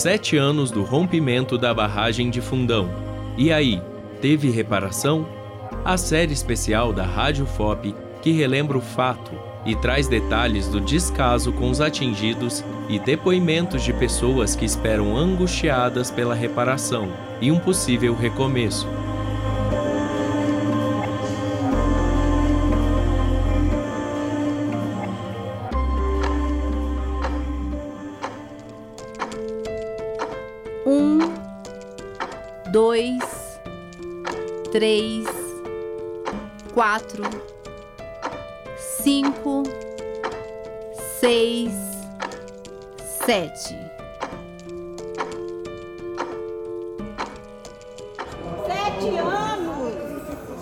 sete anos do rompimento da barragem de Fundão. E aí, teve reparação? A série especial da Rádio FOP que relembra o fato e traz detalhes do descaso com os atingidos e depoimentos de pessoas que esperam angustiadas pela reparação e um possível recomeço. Dois, três, quatro, cinco, seis, sete. Sete anos!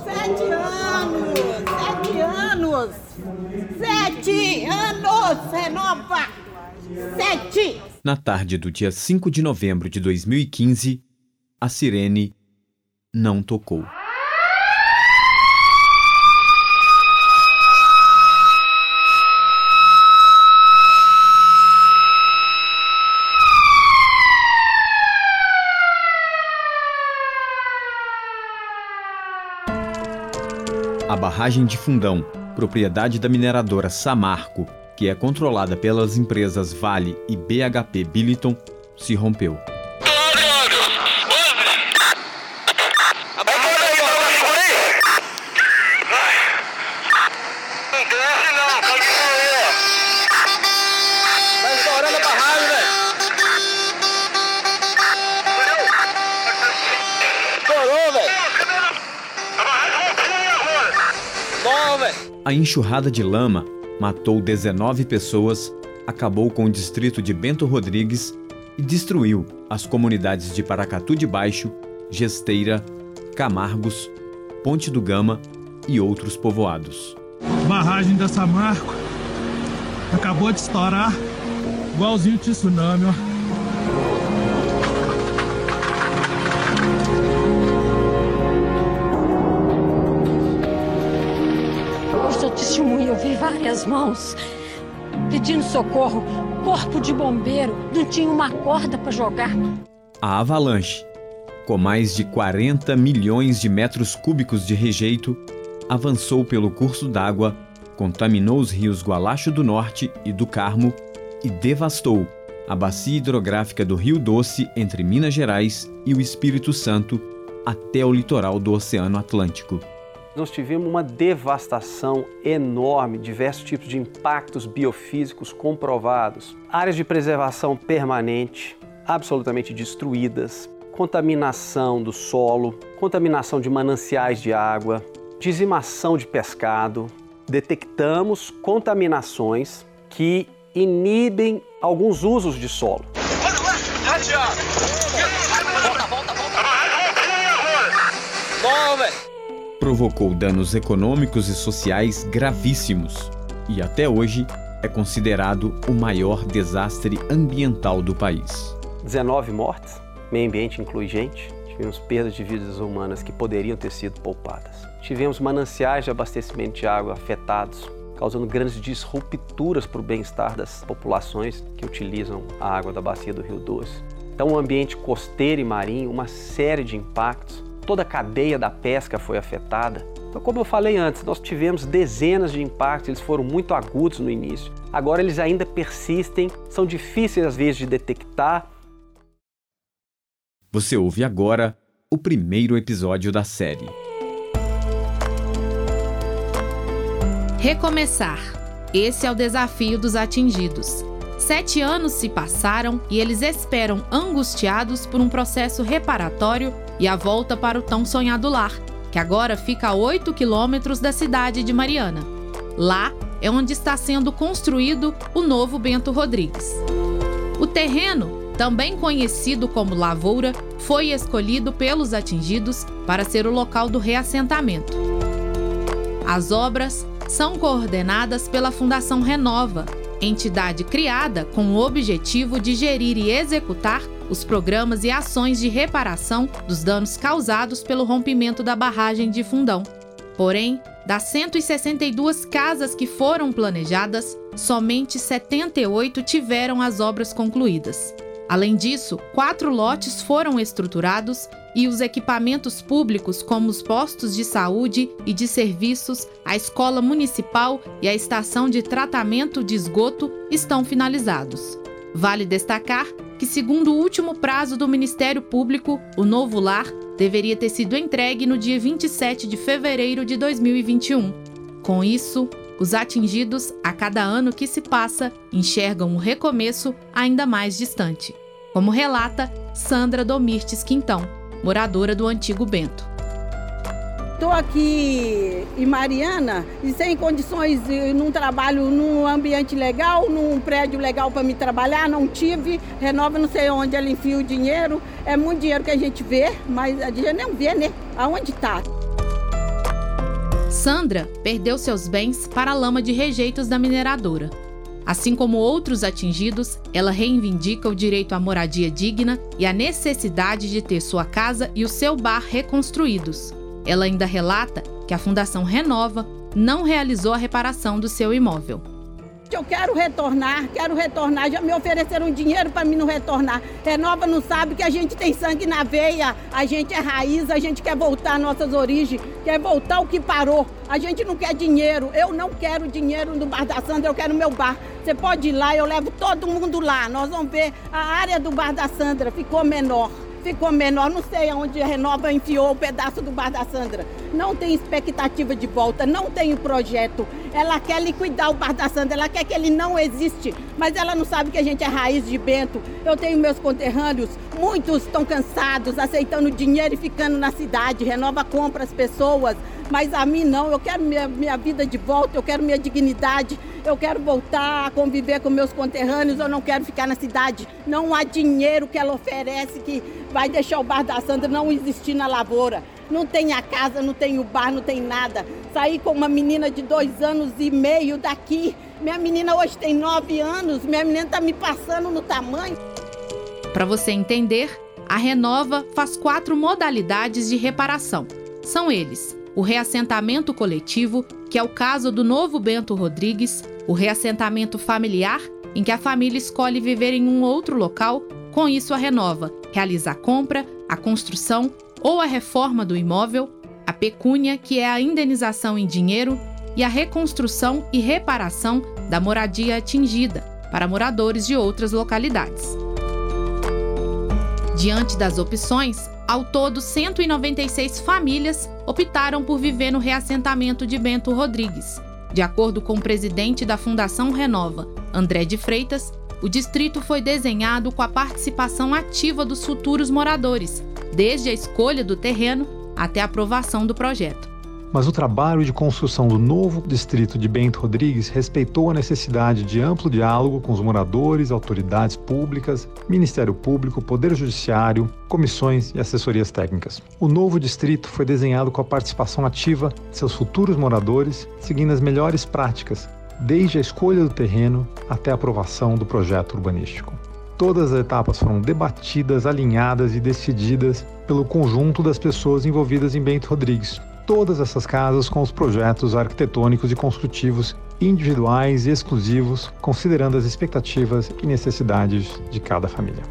Sete anos! Sete anos! Sete anos! Renova! Sete! Na tarde do dia 5 de novembro de 2015, a sirene não tocou. A barragem de Fundão, propriedade da mineradora Samarco, que é controlada pelas empresas Vale e BHP Billiton, se rompeu. A enxurrada de lama matou 19 pessoas, acabou com o distrito de Bento Rodrigues e destruiu as comunidades de Paracatu de Baixo, Gesteira, Camargos, Ponte do Gama e outros povoados. barragem da Samarco acabou de estourar, igualzinho o tsunami, ó. Várias mãos pedindo socorro. Corpo de bombeiro, não tinha uma corda para jogar. A avalanche, com mais de 40 milhões de metros cúbicos de rejeito, avançou pelo curso d'água, contaminou os rios Gualacho do Norte e do Carmo e devastou a bacia hidrográfica do Rio Doce entre Minas Gerais e o Espírito Santo até o litoral do Oceano Atlântico. Nós tivemos uma devastação enorme, diversos tipos de impactos biofísicos comprovados, áreas de preservação permanente absolutamente destruídas, contaminação do solo, contaminação de mananciais de água, dizimação de pescado. Detectamos contaminações que inibem alguns usos de solo. Não, Provocou danos econômicos e sociais gravíssimos e até hoje é considerado o maior desastre ambiental do país. 19 mortes, meio ambiente inclui gente. Tivemos perdas de vidas humanas que poderiam ter sido poupadas. Tivemos mananciais de abastecimento de água afetados, causando grandes disrupturas para o bem-estar das populações que utilizam a água da bacia do Rio Doce. Então, o ambiente costeiro e marinho, uma série de impactos. Toda a cadeia da pesca foi afetada. Então, como eu falei antes, nós tivemos dezenas de impactos, eles foram muito agudos no início. Agora eles ainda persistem, são difíceis às vezes de detectar. Você ouve agora o primeiro episódio da série. Recomeçar. Esse é o desafio dos atingidos. Sete anos se passaram e eles esperam angustiados por um processo reparatório e a volta para o tão sonhado lar, que agora fica a 8 quilômetros da cidade de Mariana. Lá é onde está sendo construído o novo Bento Rodrigues. O terreno, também conhecido como Lavoura, foi escolhido pelos atingidos para ser o local do reassentamento. As obras são coordenadas pela Fundação Renova, entidade criada com o objetivo de gerir e executar os programas e ações de reparação dos danos causados pelo rompimento da barragem de Fundão. Porém, das 162 casas que foram planejadas, somente 78 tiveram as obras concluídas. Além disso, quatro lotes foram estruturados e os equipamentos públicos, como os postos de saúde e de serviços, a escola municipal e a estação de tratamento de esgoto, estão finalizados. Vale destacar que, segundo o último prazo do Ministério Público, o novo lar deveria ter sido entregue no dia 27 de fevereiro de 2021. Com isso, os atingidos, a cada ano que se passa, enxergam o recomeço ainda mais distante, como relata Sandra Domirtes Quintão, moradora do antigo Bento. Estou aqui em Mariana e sem condições, num trabalho, num ambiente legal, num prédio legal para me trabalhar, não tive. Renova, não sei onde ela enfia o dinheiro. É muito dinheiro que a gente vê, mas a gente não vê, né? Aonde está? Sandra perdeu seus bens para a lama de rejeitos da mineradora. Assim como outros atingidos, ela reivindica o direito à moradia digna e a necessidade de ter sua casa e o seu bar reconstruídos. Ela ainda relata que a Fundação Renova não realizou a reparação do seu imóvel. Eu quero retornar, quero retornar. Já me ofereceram dinheiro para mim não retornar. Renova não sabe que a gente tem sangue na veia, a gente é raiz, a gente quer voltar às nossas origens, quer voltar o que parou. A gente não quer dinheiro. Eu não quero dinheiro no Bar da Sandra, eu quero meu bar. Você pode ir lá, eu levo todo mundo lá. Nós vamos ver a área do Bar da Sandra ficou menor ficou menor, não sei aonde a Renova enfiou o pedaço do Bar da Sandra. Não tem expectativa de volta, não tem projeto. Ela quer liquidar o Bar da Sandra, ela quer que ele não existe, mas ela não sabe que a gente é raiz de Bento. Eu tenho meus conterrâneos, muitos estão cansados, aceitando dinheiro e ficando na cidade. Renova compra as pessoas, mas a mim não. Eu quero minha, minha vida de volta, eu quero minha dignidade, eu quero voltar a conviver com meus conterrâneos, eu não quero ficar na cidade. Não há dinheiro que ela oferece que vai deixar o bar da Sandra não existir na lavoura. Não tem a casa, não tem o bar, não tem nada. Saí com uma menina de dois anos e meio daqui. Minha menina hoje tem nove anos, minha menina está me passando no tamanho. Para você entender, a Renova faz quatro modalidades de reparação. São eles: o reassentamento coletivo, que é o caso do novo Bento Rodrigues, o reassentamento familiar, em que a família escolhe viver em um outro local, com isso a renova, realiza a compra, a construção ou a reforma do imóvel, a pecúnia, que é a indenização em dinheiro, e a reconstrução e reparação da moradia atingida para moradores de outras localidades. Diante das opções, ao todo, 196 famílias optaram por viver no reassentamento de Bento Rodrigues. De acordo com o presidente da Fundação Renova, André de Freitas, o distrito foi desenhado com a participação ativa dos futuros moradores, desde a escolha do terreno até a aprovação do projeto mas o trabalho de construção do novo distrito de Bento Rodrigues respeitou a necessidade de amplo diálogo com os moradores, autoridades públicas, Ministério Público, Poder Judiciário, comissões e assessorias técnicas. O novo distrito foi desenhado com a participação ativa de seus futuros moradores, seguindo as melhores práticas, desde a escolha do terreno até a aprovação do projeto urbanístico. Todas as etapas foram debatidas, alinhadas e decididas pelo conjunto das pessoas envolvidas em Bento Rodrigues, todas essas casas com os projetos arquitetônicos e construtivos individuais e exclusivos, considerando as expectativas e necessidades de cada família.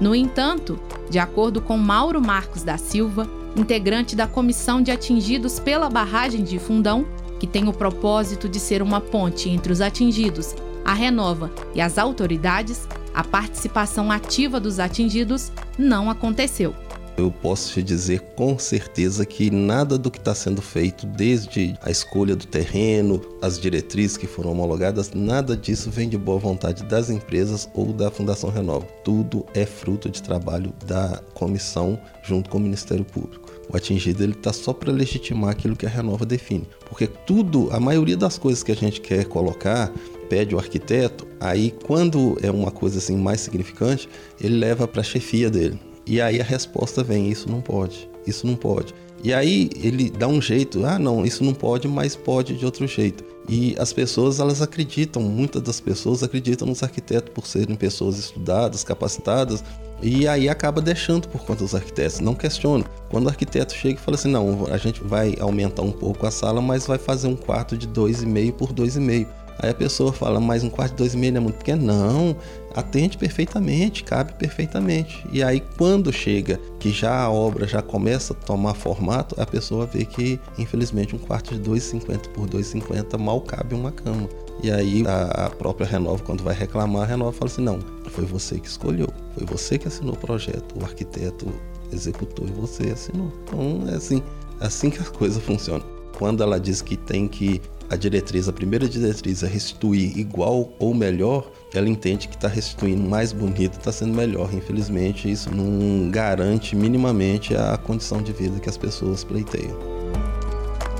No entanto, de acordo com Mauro Marcos da Silva, integrante da comissão de atingidos pela barragem de Fundão, que tem o propósito de ser uma ponte entre os atingidos, a Renova e as autoridades, a participação ativa dos atingidos não aconteceu. Eu posso te dizer com certeza que nada do que está sendo feito, desde a escolha do terreno, as diretrizes que foram homologadas, nada disso vem de boa vontade das empresas ou da Fundação Renova. Tudo é fruto de trabalho da comissão junto com o Ministério Público. O atingido ele está só para legitimar aquilo que a Renova define, porque tudo, a maioria das coisas que a gente quer colocar pede o arquiteto, aí quando é uma coisa assim mais significante, ele leva para a chefia dele. E aí a resposta vem: isso não pode, isso não pode. E aí ele dá um jeito: ah, não, isso não pode, mas pode de outro jeito. E as pessoas, elas acreditam, muitas das pessoas acreditam nos arquitetos por serem pessoas estudadas, capacitadas, e aí acaba deixando por conta dos arquitetos, não questiona. Quando o arquiteto chega e fala assim, não, a gente vai aumentar um pouco a sala, mas vai fazer um quarto de 2,5 por 2,5. Aí a pessoa fala, mas um quarto de dois e meio é muito pequeno. Não, atende perfeitamente, cabe perfeitamente. E aí quando chega que já a obra já começa a tomar formato, a pessoa vê que infelizmente um quarto de 2,50 por 2,50 mal cabe uma cama. E aí a, própria Renova, quando vai reclamar, a Renova fala assim, não, foi você que escolheu, foi você que assinou o projeto, o arquiteto executou e você assinou. Então é assim, assim que a coisa funciona. Quando ela diz que tem que a diretriz, a primeira diretriz é restituir igual ou melhor, ela entende que está restituindo mais bonito, está sendo melhor. Infelizmente, isso não garante minimamente a condição de vida que as pessoas pleiteiam.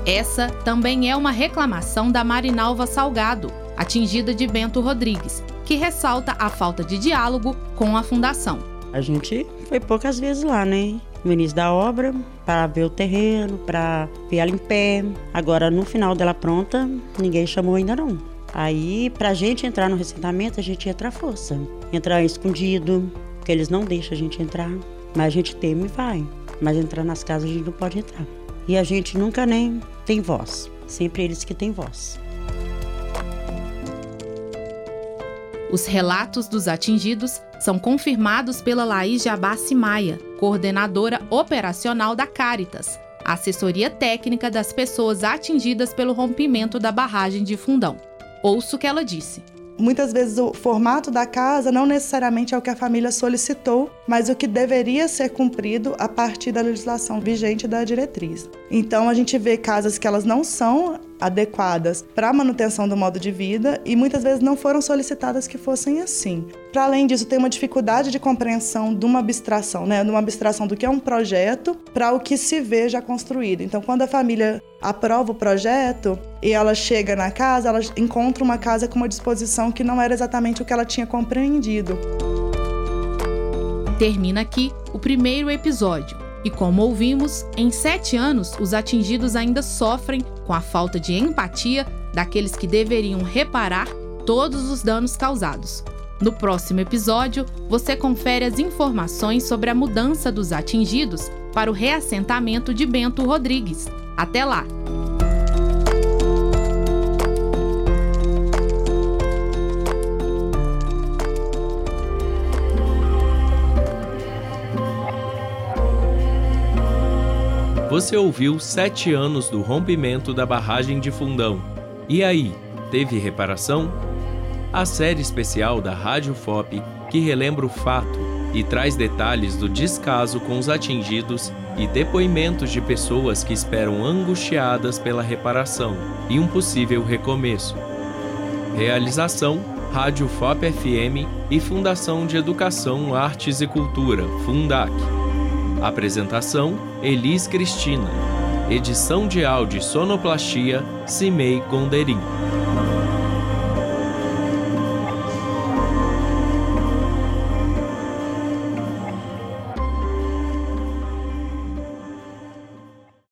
Essa também é uma reclamação da Marinalva Salgado, atingida de Bento Rodrigues, que ressalta a falta de diálogo com a fundação. A gente foi poucas vezes lá, né? No início da obra, para ver o terreno, para ver ela em pé. Agora, no final dela pronta, ninguém chamou ainda não. Aí, pra gente entrar no ressentamento, a gente entra à força. Entrar escondido, porque eles não deixam a gente entrar. Mas a gente teme e vai. Mas entrar nas casas a gente não pode entrar. E a gente nunca nem tem voz. Sempre eles que têm voz. Os relatos dos atingidos são confirmados pela Laís Jabassi Maia, coordenadora operacional da Caritas, assessoria técnica das pessoas atingidas pelo rompimento da barragem de Fundão. Ouço o que ela disse. Muitas vezes o formato da casa não necessariamente é o que a família solicitou, mas o que deveria ser cumprido a partir da legislação vigente da diretriz. Então a gente vê casas que elas não são adequadas para a manutenção do modo de vida e muitas vezes não foram solicitadas que fossem assim. Para além disso, tem uma dificuldade de compreensão de uma abstração, né, de uma abstração do que é um projeto para o que se vê já construído. Então, quando a família aprova o projeto e ela chega na casa, ela encontra uma casa com uma disposição que não era exatamente o que ela tinha compreendido. Termina aqui o primeiro episódio. E como ouvimos, em sete anos, os atingidos ainda sofrem com a falta de empatia daqueles que deveriam reparar todos os danos causados. No próximo episódio, você confere as informações sobre a mudança dos atingidos para o reassentamento de Bento Rodrigues. Até lá! Você ouviu Sete Anos do Rompimento da Barragem de Fundão. E aí, teve reparação? A série especial da Rádio FOP que relembra o fato e traz detalhes do descaso com os atingidos e depoimentos de pessoas que esperam angustiadas pela reparação e um possível recomeço. Realização: Rádio FOP FM e Fundação de Educação, Artes e Cultura, Fundac. Apresentação: Elis Cristina. Edição de áudio e sonoplastia: Cimei Gonderim.